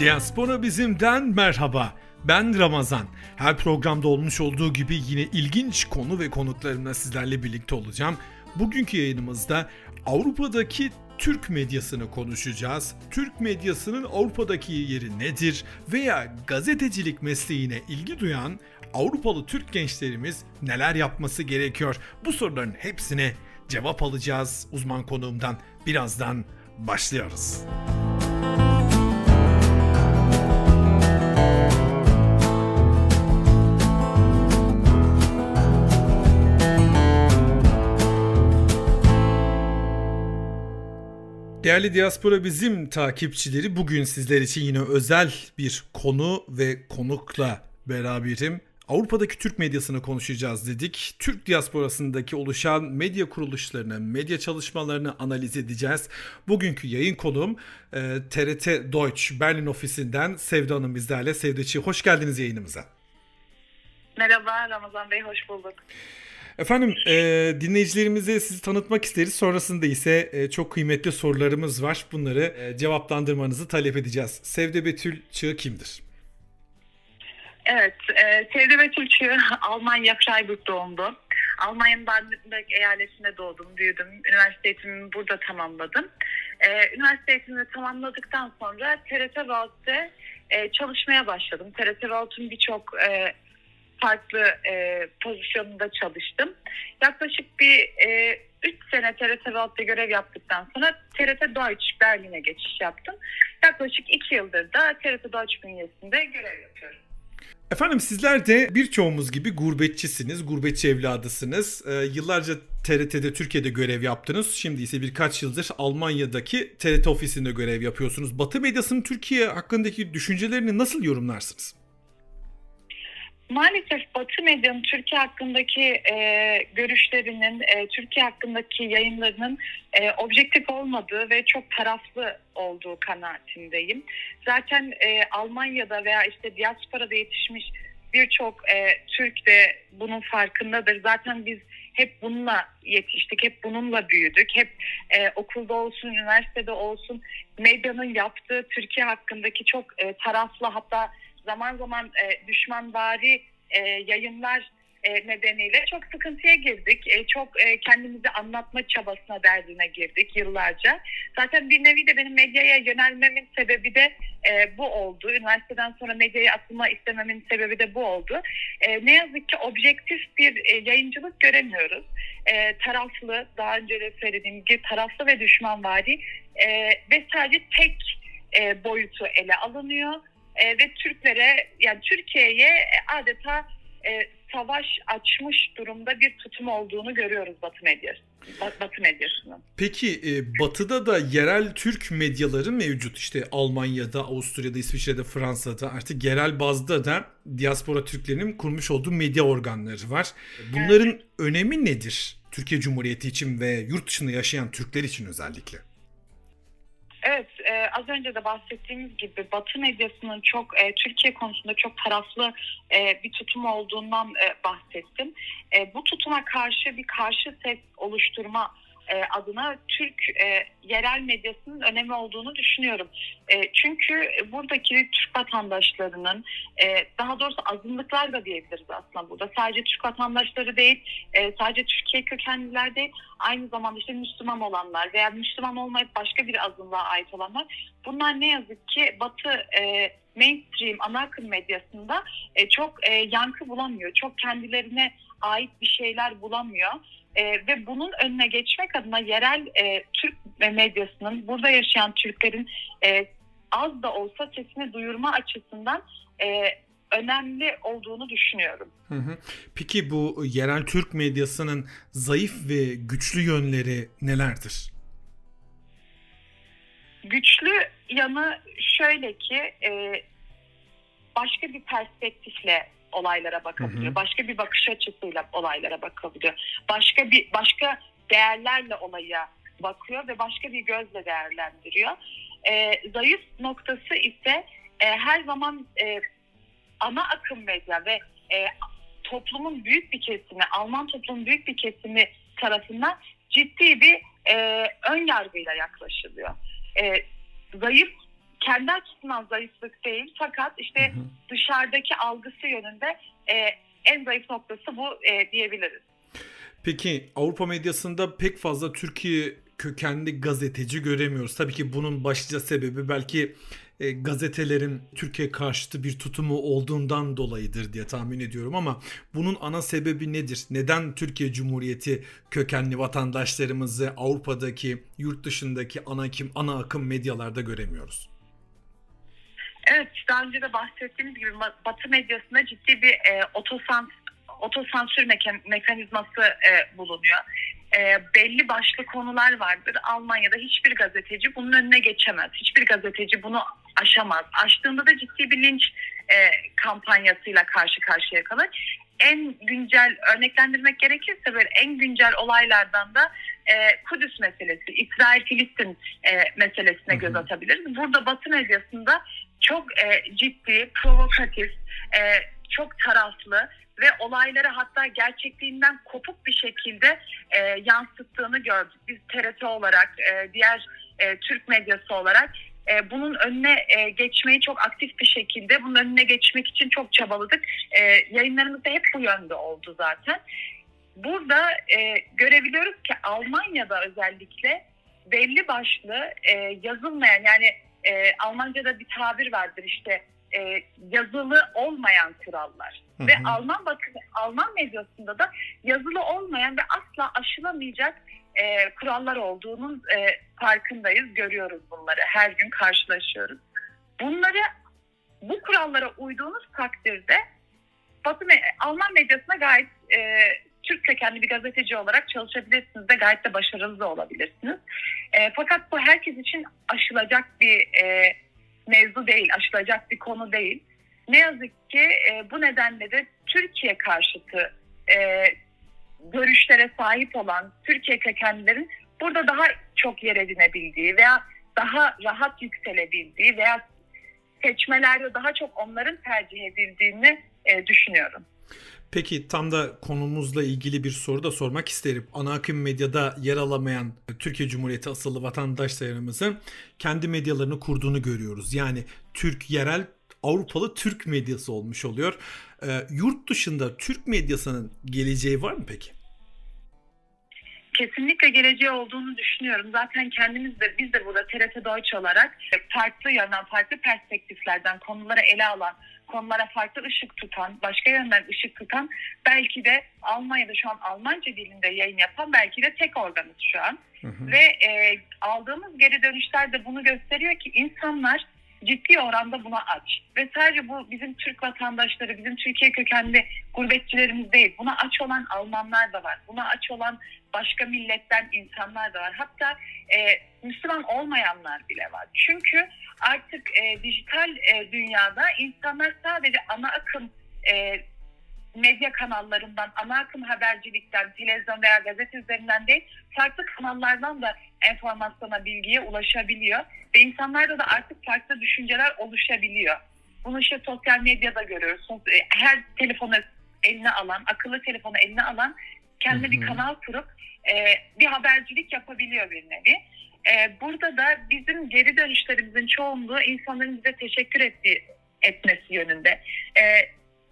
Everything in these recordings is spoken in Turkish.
Diaspora Bizim'den merhaba. Ben Ramazan. Her programda olmuş olduğu gibi yine ilginç konu ve konuklarımla sizlerle birlikte olacağım. Bugünkü yayınımızda Avrupa'daki Türk medyasını konuşacağız. Türk medyasının Avrupa'daki yeri nedir veya gazetecilik mesleğine ilgi duyan Avrupalı Türk gençlerimiz neler yapması gerekiyor? Bu soruların hepsine cevap alacağız uzman konuğumdan. Birazdan başlıyoruz. Değerli Diaspora Bizim takipçileri bugün sizler için yine özel bir konu ve konukla beraberim. Avrupa'daki Türk medyasını konuşacağız dedik. Türk diasporasındaki oluşan medya kuruluşlarını, medya çalışmalarını analiz edeceğiz. Bugünkü yayın konuğum e, TRT Deutsch Berlin ofisinden Sevda Hanım bizlerle. Sevda hoş geldiniz yayınımıza. Merhaba Ramazan Bey, hoş bulduk. Efendim e, dinleyicilerimize sizi tanıtmak isteriz. Sonrasında ise e, çok kıymetli sorularımız var. Bunları e, cevaplandırmanızı talep edeceğiz. Sevde Betül Çığ kimdir? Evet, e, Sevde Betül Çığ Almanya Freiburg doğumlu. Almanya'nın Baden-Württemberg eyaletinde doğdum, büyüdüm. Üniversite eğitimimi burada tamamladım. E, üniversite eğitimimi tamamladıktan sonra TRT Valt'te e, çalışmaya başladım. TRT Valt'ın birçok e, farklı e, pozisyonunda çalıştım. Yaklaşık bir 3 e, sene TRT Valt'ta görev yaptıktan sonra TRT Deutsch Berlin'e geçiş yaptım. Yaklaşık 2 yıldır da TRT Deutsch bünyesinde görev yapıyorum. Efendim sizler de birçoğumuz gibi gurbetçisiniz, gurbetçi evladısınız. Ee, yıllarca TRT'de Türkiye'de görev yaptınız. Şimdi ise birkaç yıldır Almanya'daki TRT ofisinde görev yapıyorsunuz. Batı medyasının Türkiye hakkındaki düşüncelerini nasıl yorumlarsınız? Maalesef Batı medyanın Türkiye hakkındaki e, görüşlerinin, e, Türkiye hakkındaki yayınlarının e, objektif olmadığı ve çok taraflı olduğu kanaatindeyim. Zaten e, Almanya'da veya işte diasporada yetişmiş birçok e, Türk de bunun farkındadır. Zaten biz hep bununla yetiştik, hep bununla büyüdük. Hep e, okulda olsun, üniversitede olsun medyanın yaptığı Türkiye hakkındaki çok e, taraflı hatta zaman zaman e, düşmanvari e, yayınlar e, nedeniyle çok sıkıntıya girdik. E, çok e, kendimizi anlatma çabasına derdine girdik yıllarca. Zaten bir nevi de benim medyaya yönelmemin sebebi de e, bu oldu. Üniversiteden sonra medyaya atılma istememin sebebi de bu oldu. E, ne yazık ki objektif bir e, yayıncılık göremiyoruz. E, taraflı, daha önce de söylediğim gibi taraflı ve düşmanvari e, ve sadece tek e, boyutu ele alınıyor e, ve Türklere yani Türkiye'ye adeta e, savaş açmış durumda bir tutum olduğunu görüyoruz Batı medyası. Batı medyasının. Peki e, Batı'da da yerel Türk medyaları mevcut işte Almanya'da, Avusturya'da, İsviçre'de, Fransa'da artık yerel bazda da diaspora Türklerinin kurmuş olduğu medya organları var. Bunların evet. önemi nedir Türkiye Cumhuriyeti için ve yurt dışında yaşayan Türkler için özellikle? Evet, e, az önce de bahsettiğimiz gibi Batı medyasının çok e, Türkiye konusunda çok taraflı e, bir tutum olduğundan e, bahsettim. E, bu tutuma karşı bir karşı ses oluşturma e, adına Türk e, yerel medyasının önemi olduğunu düşünüyorum. E, çünkü buradaki Türk vatandaşlarının e, daha doğrusu azınlıklar da diyebiliriz aslında burada. Sadece Türk vatandaşları değil, e, sadece Türkiye kökenliler değil, aynı zamanda işte Müslüman olanlar veya Müslüman olmayıp başka bir azınlığa ait olanlar. Bunlar ne yazık ki Batı e, mainstream ana akım medyasında e, çok e, yankı bulamıyor. Çok kendilerine ait bir şeyler bulamıyor. E, ve bunun önüne geçmek adına yerel e, Türk medyasının burada yaşayan Türklerin e, az da olsa sesini duyurma açısından e, önemli olduğunu düşünüyorum. Hı hı. Peki bu yerel Türk medyasının zayıf ve güçlü yönleri nelerdir? Güçlü yanı şöyle ki e, başka bir perspektifle olaylara bakabiliyor. Hı hı. Başka bir bakış açısıyla olaylara bakabiliyor. Başka bir başka değerlerle olaya bakıyor ve başka bir gözle değerlendiriyor. E, zayıf noktası ise e, her zaman e, ana akım medya ve e, toplumun büyük bir kesimi, Alman toplumun büyük bir kesimi tarafından ciddi bir e, ön yargıyla yaklaşılıyor. E, zayıf kendi açısından zayıflık değil fakat işte hı hı. dışarıdaki algısı yönünde e, en zayıf noktası bu e, diyebiliriz. Peki Avrupa medyasında pek fazla Türkiye kökenli gazeteci göremiyoruz. Tabii ki bunun başlıca sebebi belki e, gazetelerin Türkiye karşıtı bir tutumu olduğundan dolayıdır diye tahmin ediyorum ama bunun ana sebebi nedir? Neden Türkiye Cumhuriyeti kökenli vatandaşlarımızı Avrupa'daki, yurt dışındaki ana kim, ana akım medyalarda göremiyoruz? Evet, daha önce de bahsettiğimiz gibi Batı medyasında ciddi bir e, otosans otosansür mekan, mekanizması e, bulunuyor. E, belli başlı konular vardır. Almanya'da hiçbir gazeteci bunun önüne geçemez. Hiçbir gazeteci bunu aşamaz. Aştığında da ciddi bir linç e, kampanyasıyla karşı karşıya kalır. En güncel örneklendirmek gerekirse böyle en güncel olaylardan da e, Kudüs meselesi, İsrail-Filistin e, meselesine göz atabiliriz. Burada Batı medyasında çok e, ciddi, provokatif, e, çok taraflı ve olayları hatta gerçekliğinden kopuk bir şekilde e, yansıttığını gördük. Biz TRT olarak, e, diğer e, Türk medyası olarak e, bunun önüne e, geçmeyi çok aktif bir şekilde, bunun önüne geçmek için çok çabaladık. E, yayınlarımız da hep bu yönde oldu zaten. Burada e, görebiliyoruz ki Almanya'da özellikle belli başlı e, yazılmayan yani e, Almanca'da bir tabir vardır işte e, yazılı olmayan kurallar. Hı hı. Ve Alman bakın Alman medyasında da yazılı olmayan ve asla aşılamayacak e, kurallar olduğunun e, farkındayız, görüyoruz bunları. Her gün karşılaşıyoruz. Bunları bu kurallara uyduğunuz takdirde Batı Alman medyasına gayet e, Türk kökenli bir gazeteci olarak çalışabilirsiniz de gayet de başarılı da olabilirsiniz. E, fakat bu herkes için aşılacak bir e, mevzu değil, aşılacak bir konu değil. Ne yazık ki e, bu nedenle de Türkiye karşıtı e, görüşlere sahip olan Türkiye kökenlilerin burada daha çok yer edinebildiği veya daha rahat yükselebildiği veya seçmelerde daha çok onların tercih edildiğini e, düşünüyorum. Peki tam da konumuzla ilgili bir soru da sormak isterim. Ana akım medyada yer alamayan Türkiye Cumhuriyeti asıllı vatandaşlarımızın kendi medyalarını kurduğunu görüyoruz. Yani Türk yerel Avrupalı Türk medyası olmuş oluyor. E, yurt dışında Türk medyasının geleceği var mı peki? Kesinlikle geleceği olduğunu düşünüyorum. Zaten kendimiz de biz de burada TRT Deutsch olarak farklı yönden, farklı perspektiflerden konuları ele alan, konulara farklı ışık tutan, başka yönden ışık tutan, belki de Almanya'da şu an Almanca dilinde yayın yapan belki de tek organız şu an. Hı hı. Ve e, aldığımız geri dönüşler de bunu gösteriyor ki insanlar ciddi oranda buna aç. Ve sadece bu bizim Türk vatandaşları, bizim Türkiye kökenli gurbetçilerimiz değil. Buna aç olan Almanlar da var. Buna aç olan başka milletten insanlar da var. Hatta e, Müslüman olmayanlar bile var. Çünkü artık e, dijital e, dünyada insanlar sadece ana akım e, medya kanallarından, ana akım habercilikten, televizyon veya gazete üzerinden değil, farklı kanallardan da enformasyona, bilgiye ulaşabiliyor. Ve insanlarda da artık farklı düşünceler oluşabiliyor. Bunu işte sosyal medyada görüyoruz. E, her telefonu eline alan, akıllı telefonu eline alan kendi bir kanal kurup e, bir habercilik yapabiliyor bir nevi. E, burada da bizim geri dönüşlerimizin çoğunluğu insanların bize teşekkür ettiği, etmesi yönünde. E,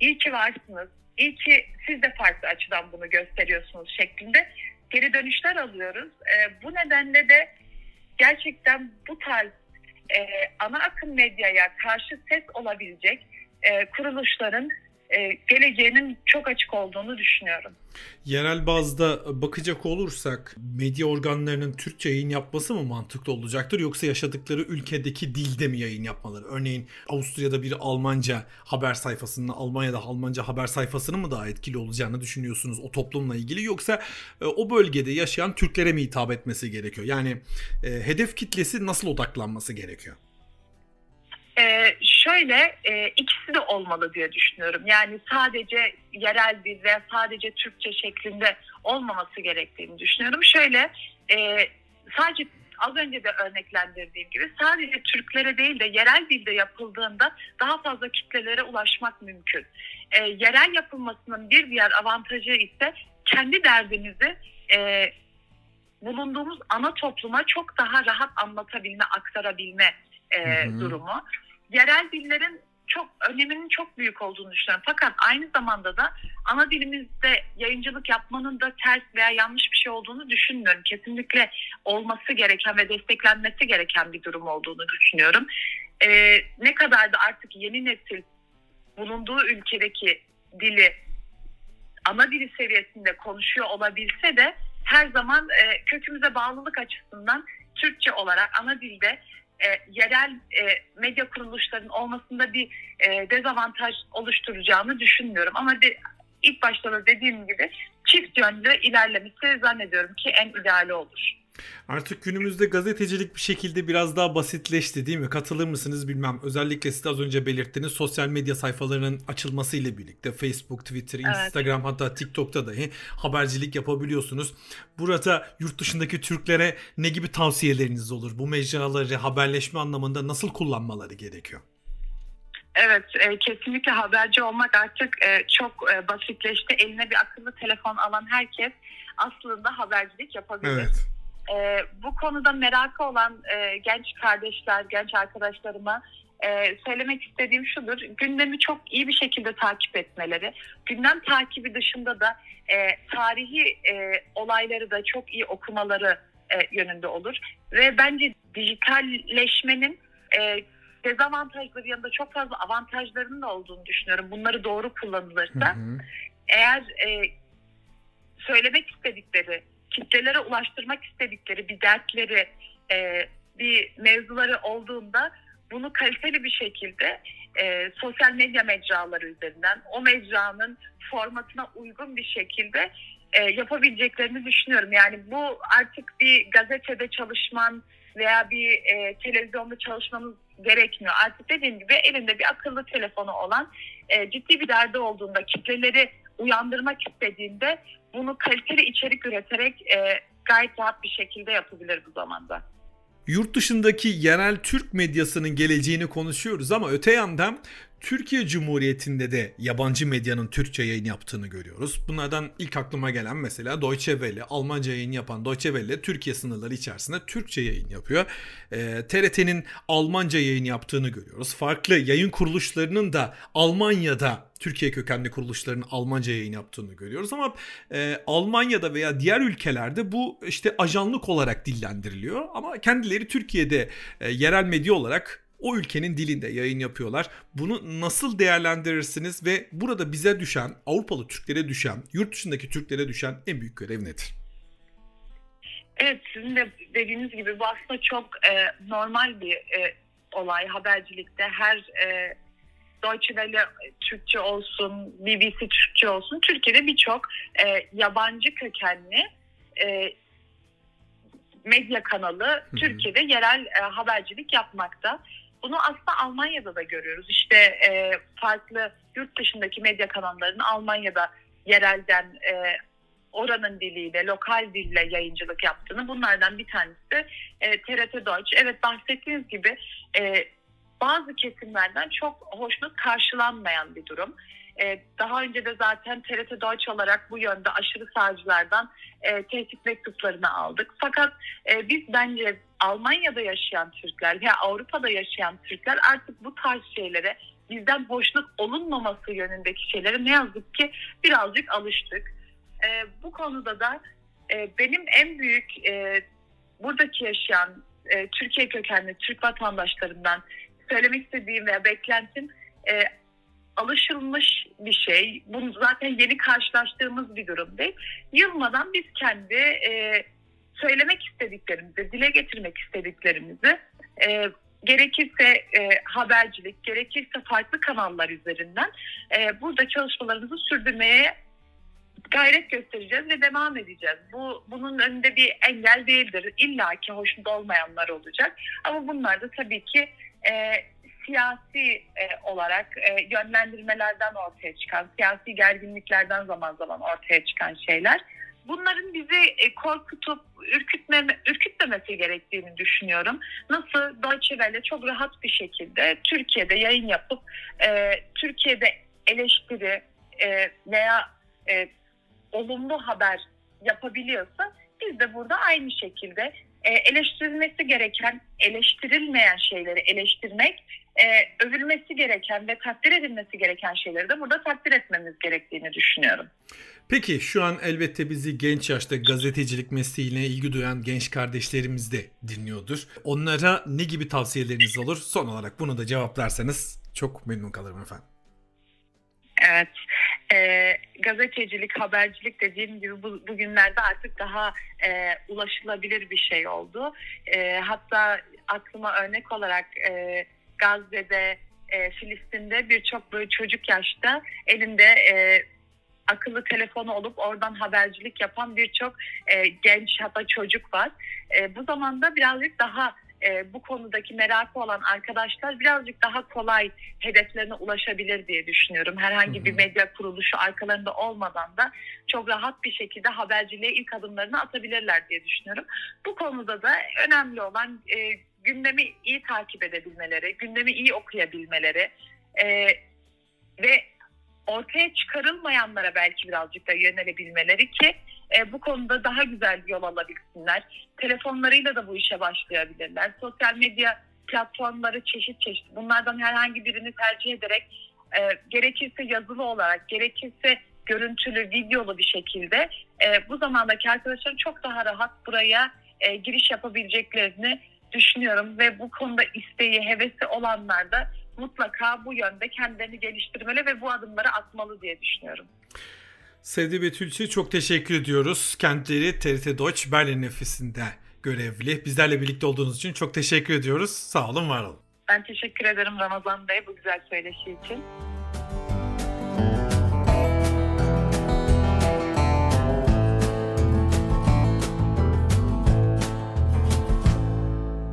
iyi ki varsınız, iyi ki siz de farklı açıdan bunu gösteriyorsunuz şeklinde geri dönüşler alıyoruz. E, bu nedenle de gerçekten bu tarz e, ana akım medyaya karşı ses olabilecek e, kuruluşların geleceğinin çok açık olduğunu düşünüyorum. Yerel bazda bakacak olursak medya organlarının Türkçe yayın yapması mı mantıklı olacaktır yoksa yaşadıkları ülkedeki dilde mi yayın yapmaları? Örneğin Avusturya'da bir Almanca haber sayfasının Almanya'da Almanca haber sayfasının mı daha etkili olacağını düşünüyorsunuz o toplumla ilgili yoksa e, o bölgede yaşayan Türklere mi hitap etmesi gerekiyor? Yani e, hedef kitlesi nasıl odaklanması gerekiyor? Ee, şöyle e, ikisi de olmalı diye düşünüyorum. Yani sadece yerel dil ve sadece Türkçe şeklinde olmaması gerektiğini düşünüyorum. Şöyle e, sadece az önce de örneklendirdiğim gibi sadece Türklere değil de yerel dilde yapıldığında daha fazla kitlelere ulaşmak mümkün. E, yerel yapılmasının bir diğer avantajı ise kendi derdimizi e, bulunduğumuz ana topluma çok daha rahat anlatabilme, aktarabilme e, durumu. Yerel dillerin çok öneminin çok büyük olduğunu düşünüyorum. Fakat aynı zamanda da ana dilimizde yayıncılık yapmanın da ters veya yanlış bir şey olduğunu düşünmüyorum. Kesinlikle olması gereken ve desteklenmesi gereken bir durum olduğunu düşünüyorum. Ee, ne kadar da artık yeni nesil bulunduğu ülkedeki dili ana dili seviyesinde konuşuyor olabilse de her zaman e, kökümüze bağlılık açısından Türkçe olarak ana dilde e, yerel e, medya kuruluşlarının olmasında bir e, dezavantaj oluşturacağını düşünmüyorum. Ama de, ilk başta da dediğim gibi çift yönlü ilerlemesi zannediyorum ki en ideali olur. Artık günümüzde gazetecilik bir şekilde biraz daha basitleşti değil mi? Katılır mısınız bilmem. Özellikle siz az önce belirttiniz sosyal medya sayfalarının açılması ile birlikte Facebook, Twitter, Instagram evet. hatta TikTok'ta dahi habercilik yapabiliyorsunuz. Burada yurt dışındaki Türklere ne gibi tavsiyeleriniz olur? Bu mecraları haberleşme anlamında nasıl kullanmaları gerekiyor? Evet, e, kesinlikle haberci olmak artık e, çok e, basitleşti. Eline bir akıllı telefon alan herkes aslında habercilik yapabilir. Evet. E, bu konuda merakı olan e, genç kardeşler, genç arkadaşlarıma e, söylemek istediğim şudur. Gündemi çok iyi bir şekilde takip etmeleri. Gündem takibi dışında da e, tarihi e, olayları da çok iyi okumaları e, yönünde olur. Ve bence dijitalleşmenin e, dezavantajları yanında çok fazla avantajlarının da olduğunu düşünüyorum. Bunları doğru kullanılırsa. Hı hı. Eğer e, söylemek istedikleri kitlelere ulaştırmak istedikleri bir dertleri, e, bir mevzuları olduğunda bunu kaliteli bir şekilde e, sosyal medya mecraları üzerinden o mecranın formatına uygun bir şekilde e, yapabileceklerini düşünüyorum. Yani bu artık bir gazetede çalışman veya bir e, televizyonda çalışmanız gerekmiyor. Artık dediğim gibi elinde bir akıllı telefonu olan e, ciddi bir derdi olduğunda kitleleri uyandırmak istediğinde bunu kaliteli içerik üreterek e, gayet rahat bir şekilde yapabilir bu zamanda. Yurt dışındaki yerel Türk medyasının geleceğini konuşuyoruz ama öte yandan Türkiye Cumhuriyeti'nde de yabancı medyanın Türkçe yayın yaptığını görüyoruz. Bunlardan ilk aklıma gelen mesela Deutsche Welle, Almanca yayın yapan Deutsche Welle Türkiye sınırları içerisinde Türkçe yayın yapıyor. E, ee, TRT'nin Almanca yayın yaptığını görüyoruz. Farklı yayın kuruluşlarının da Almanya'da Türkiye kökenli kuruluşların Almanca yayın yaptığını görüyoruz ama e, Almanya'da veya diğer ülkelerde bu işte ajanlık olarak dillendiriliyor ama kendileri Türkiye'de e, yerel medya olarak o ülkenin dilinde yayın yapıyorlar. Bunu nasıl değerlendirirsiniz ve burada bize düşen, Avrupalı Türklere düşen, yurt dışındaki Türklere düşen en büyük görev nedir? Evet sizin de dediğiniz gibi bu aslında çok e, normal bir e, olay habercilikte. Her e, Deutsche Welle Türkçe olsun, BBC Türkçe olsun. Türkiye'de birçok e, yabancı kökenli e, medya kanalı Hı-hı. Türkiye'de yerel e, habercilik yapmakta. Bunu aslında Almanya'da da görüyoruz. İşte e, farklı yurt dışındaki medya kanallarının Almanya'da yerelden e, oranın diliyle, lokal dille yayıncılık yaptığını bunlardan bir tanesi de e, TRT Deutsch. Evet bahsettiğiniz gibi e, bazı kesimlerden çok hoşnut karşılanmayan bir durum. E, daha önce de zaten TRT Deutsch olarak bu yönde aşırı sağcılardan e, tehdit mektuplarını aldık. Fakat e, biz bence Almanya'da yaşayan Türkler veya Avrupa'da yaşayan Türkler artık bu tarz şeylere bizden hoşnut olunmaması yönündeki şeylere ne yazık ki birazcık alıştık. E, bu konuda da e, benim en büyük e, buradaki yaşayan e, Türkiye kökenli Türk vatandaşlarından söylemek istediğim veya beklentim e, alışılmış bir şey. Bu zaten yeni karşılaştığımız bir durum değil. Yılmadan biz kendi e, söylemek istediklerimizi, dile getirmek istediklerimizi e, gerekirse e, habercilik, gerekirse farklı kanallar üzerinden e, burada çalışmalarımızı sürdürmeye gayret göstereceğiz ve devam edeceğiz. Bu bunun önünde bir engel değildir. İlla ki hoşnut olmayanlar olacak. Ama bunlar da tabii ki e, siyasi e, olarak e, yönlendirmelerden ortaya çıkan, siyasi gerginliklerden zaman zaman ortaya çıkan şeyler. Bunların bizi e, korkutup ürkütmeme, ürkütmemesi gerektiğini düşünüyorum. Nasıl Deutsche Welle çok rahat bir şekilde Türkiye'de yayın yapıp e, Türkiye'de eleştiri e, veya e, olumlu haber yapabiliyorsa biz de burada aynı şekilde e, eleştirilmesi gereken, eleştirilmeyen şeyleri eleştirmek, e, övülmesi gereken ve takdir edilmesi gereken şeyleri de burada takdir etmemiz gerektiğini düşünüyorum. Peki şu an elbette bizi genç yaşta gazetecilik mesleğine ilgi duyan genç kardeşlerimiz de dinliyordur. Onlara ne gibi tavsiyeleriniz olur? Son olarak bunu da cevaplarsanız çok memnun kalırım efendim. Evet, e, gazetecilik, habercilik dediğim gibi bu, bugünlerde artık daha e, ulaşılabilir bir şey oldu. E, hatta aklıma örnek olarak e, Gazze'de, e, Filistin'de birçok böyle çocuk yaşta elinde e, akıllı telefonu olup oradan habercilik yapan birçok e, genç hatta çocuk var. E, bu zamanda birazcık daha e, bu konudaki merakı olan arkadaşlar birazcık daha kolay hedeflerine ulaşabilir diye düşünüyorum. Herhangi bir medya kuruluşu arkalarında olmadan da çok rahat bir şekilde haberciliğe ilk adımlarını atabilirler diye düşünüyorum. Bu konuda da önemli olan e, gündemi iyi takip edebilmeleri, gündemi iyi okuyabilmeleri e, ve ortaya çıkarılmayanlara belki birazcık da yönelebilmeleri ki e, bu konuda daha güzel yol alabilsinler. Telefonlarıyla da bu işe başlayabilirler. Sosyal medya platformları çeşit çeşit. Bunlardan herhangi birini tercih ederek e, gerekirse yazılı olarak, gerekirse görüntülü, videolu bir şekilde e, bu zamandaki arkadaşların çok daha rahat buraya e, giriş yapabileceklerini düşünüyorum ve bu konuda isteği, hevesi olanlar da mutlaka bu yönde kendilerini geliştirmeli ve bu adımları atmalı diye düşünüyorum. Sevdi Betülçe çok teşekkür ediyoruz. Kentleri TRT Deutsch Berlin nefesinde görevli. Bizlerle birlikte olduğunuz için çok teşekkür ediyoruz. Sağ olun, var olun. Ben teşekkür ederim Ramazan Bey bu güzel söyleşi için.